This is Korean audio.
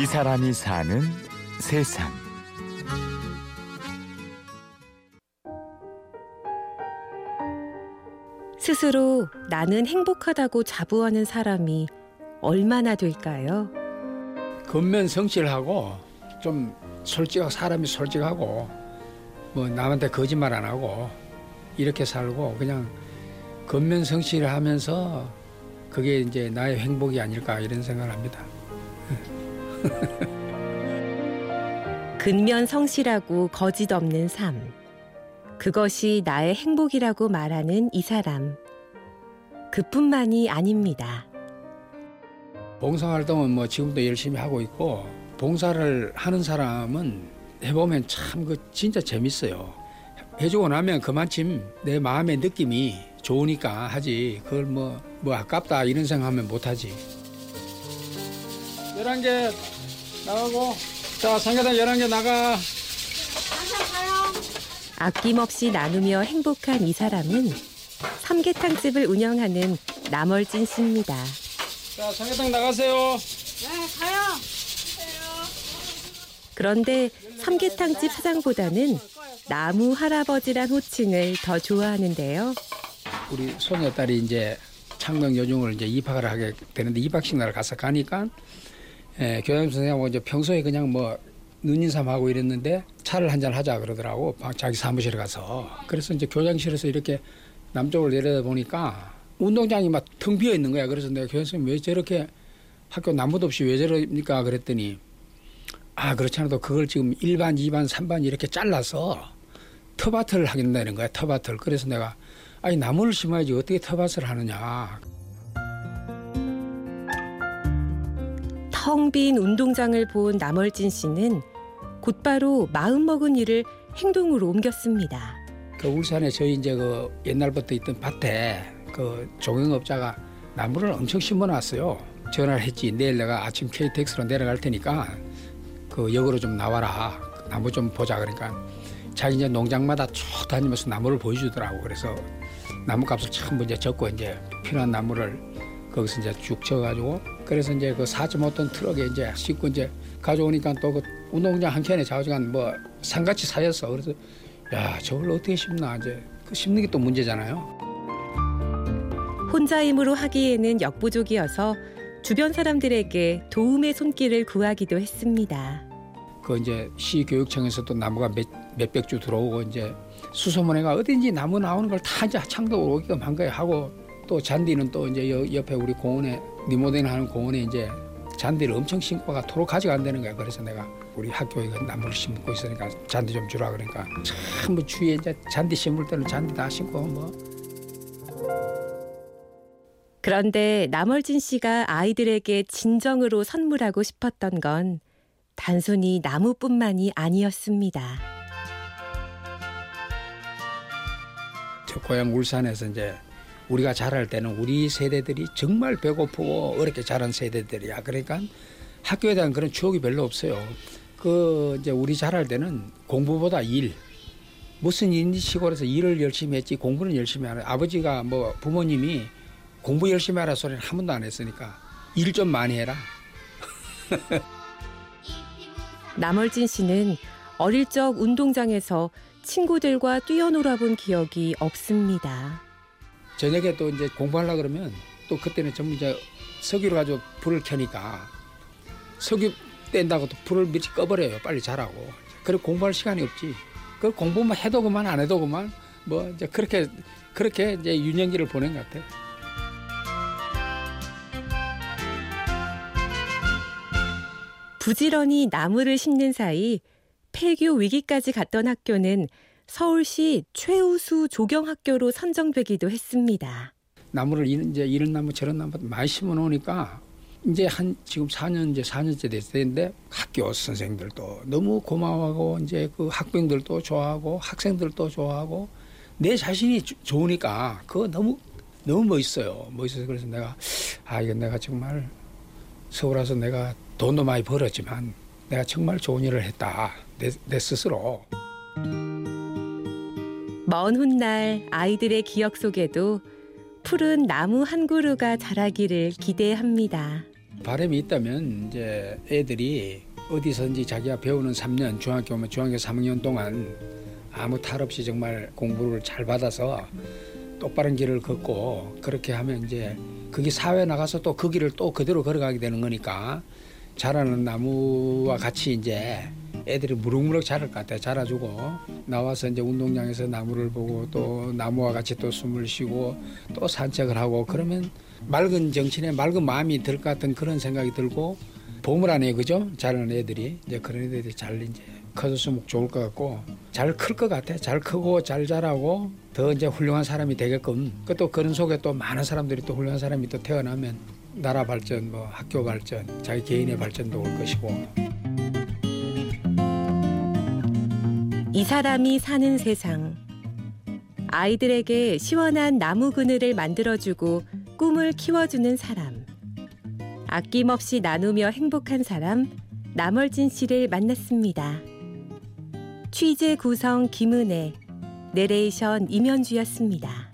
이 사람이 사는 세상. 스스로 나는 행복하다고 자부하는 사람이 얼마나 될까요? 겉면 성실하고 좀 솔직하고 사람이 솔직하고 뭐 남한테 거짓말 안 하고 이렇게 살고 그냥 겉면 성실하면서 그게 이제 나의 행복이 아닐까 이런 생각을 합니다. 근면 성실하고 거짓 없는 삶. 그것이 나의 행복이라고 말하는 이 사람. 그뿐만이 아닙니다. 봉사활동은 뭐 지금도 열심히 하고 있고 봉사를 하는 사람은 해보면 참 그 진짜 재밌어요. 해주고 나면 그만큼 내 마음의 느낌이 좋으니까 하지. 그걸 뭐, 뭐 아깝다 이런 생각하면 못하지. 11개 나가고 자 삼계탕 11개 나가 아낌없이 나누며 행복한 이 사람은 삼계탕집을 운영하는 남월진 씨입니다. 자 삼계탕 나가세요 그런데 삼계탕집 사장보다는 나무 할아버지란 호칭을 더 좋아하는데요. 우리 손녀딸이 이제 창동 여중을 이제 입학을 하게 되는데 입학식 날 가서 가니까 예, 교장 선생님하고 이제 평소에 그냥 뭐 눈인삼하고 이랬는데 차를 한 잔 하자 그러더라고. 방- 자기 사무실에 가서. 그래서 이제 교장실에서 이렇게 남쪽을 내려다 보니까 운동장이 막 텅 비어 있는 거야. 그래서 내가 교장 선생님 왜 저렇게 학교 남부도 없이 왜 저럽니까? 그랬더니 아 그렇지 않아도 그걸 지금 1반, 2반, 3반 이렇게 잘라서 터밭을 하겠다는 거야 터밭을. 그래서 내가 아니 나무를 심어야지 어떻게 터밭을 하느냐 텅 빈 운동장을 본 남월진 씨는 곧바로 마음먹은 일을 행동으로 옮겼습니다. 그 울산에 저희 이제 그 옛날부터 있던 밭에 그 종영업자가 나무를 엄청 심어놨어요. 전화를 했지. 내일 내가 아침 KTX로 내려갈 테니까 그 역으로 좀 나와라. 나무 좀 보자. 그러니까 자기 이제 농장마다 쭉 다니면서 나무를 보여주더라고. 그래서 나무값을 전부 이제 적고 이제 필요한 나무를 거기서 이제 쭉 쳐가지고 그래서 이제 그 4.5톤 트럭에 이제 싣고 이제 가져오니까 또 그 운동장 한 켠에 좌우지간 뭐 산같이 쌓였어. 그래서 야 저걸 어떻게 심나 이제 그 심는 게 또 문제잖아요. 혼자 힘으로 하기에는 역부족이어서 주변 사람들에게 도움의 손길을 구하기도 했습니다. 그 이제 시 교육청에서 또 나무가 몇 몇백 주 들어오고 이제 수소문회가 어딘지 나무 나오는 걸 다 이제 창덕으로 오게끔 한 거예요. 하고 또 잔디는 또 이제 여- 옆에 우리 공원에 리모델링 하는 공원에 이제 잔디를 엄청 심고 가도록 가져간다는 거야. 그래서 내가 우리 학교에 그 나무를 심고 있으니까 잔디 좀 주라 그러니까 전부 주위에 이제 잔디 심을 때는 잔디 다 심고 뭐 그런데 남월진 씨가 아이들에게 진정으로 선물하고 싶었던 건 단순히 나무뿐만이 아니었습니다. 저 고향 울산에서 이제 우리가 자랄 때는 우리 세대들이 정말 배고프고 어렵게 자란 세대들이야. 그러니까 학교에 대한 그런 추억이 별로 없어요. 그 이제 우리 자랄 때는 공부보다 일. 무슨 일인지 시골에서 일을 열심히 했지 공부는 열심히 안 해. 아버지가 뭐 부모님이 공부 열심히 하라 소리는 한 번도 안 했으니까 일 좀 많이 해라. 남월진 씨는 어릴 적 운동장에서 친구들과 뛰어놀아본 기억이 없습니다. 저녁에 또 이제 공부하려 그러면 또 그때는 전부 이제 석유를 가지고 불을 켜니까 석유 뗀다고 또 불을 미리 꺼버려요. 빨리 자라고. 그래 공부할 시간이 없지. 그 공부만 해도 그만 안 해도 그만 뭐 이제 그렇게 그렇게 이제 유년기를 보낸 것 같아. 부지런히 나무를 심는 사이 폐교 위기까지 갔던 학교는 서울시 최우수 조경학교로 선정되기도 했습니다. 나무를 이- 이제 이런 나무 저런 나무 많이 심어 놓으니까 이제 한 지금 4년 이제 4년째 됐는데 학교 선생들도 너무 고마워하고 이제 그 학생들도 좋아하고 학생들도 좋아하고 내 자신이 조- 좋으니까 그거 너무 너무 멋있어요. 멋있어서 그래서 내가 아 이건 내가 정말 서울 와서 내가 돈도 많이 벌었지만 내가 정말 좋은 일을 했다 내, 내 스스로. 먼 훗날 아이들의 기억 속에도 푸른 나무 한 그루가 자라기를 기대합니다. 바람이 있다면 이제 애들이 어디서든지 자기가 배우는 3년 중학교 오면 중학교 3학년 동안 아무 탈 없이 정말 공부를 잘 받아서 똑바른 길을 걷고 그렇게 하면 이제 그게 사회 나가서 또 그 길을 또 그대로 걸어가게 되는 거니까 자라는 나무와 같이 이제 애들이 무럭무럭 자랄 것 같아요. 자라주고 나와서 이제 운동장에서 나무를 보고 또 나무와 같이 또 숨을 쉬고 또 산책을 하고 그러면 맑은 정신에 맑은 마음이 들 것 같은 그런 생각이 들고 보물 아니에요, 그죠? 자라는 애들이 이제 그런 애들이 잘 이제 커졌으면 좋을 것 같고 잘 클 것 같아. 잘 크고 잘 자라고 더 이제 훌륭한 사람이 되게끔 그또 그런 속에 또 많은 사람들이 또 훌륭한 사람이 또 태어나면 나라 발전, 뭐 학교 발전, 자기 개인의 발전도 올 것이고 이 사람이 사는 세상. 아이들에게 시원한 나무 그늘을 만들어주고 꿈을 키워주는 사람. 아낌없이 나누며 행복한 사람, 남월진 씨를 만났습니다. 취재 구성 김은혜, 내레이션 임현주였습니다.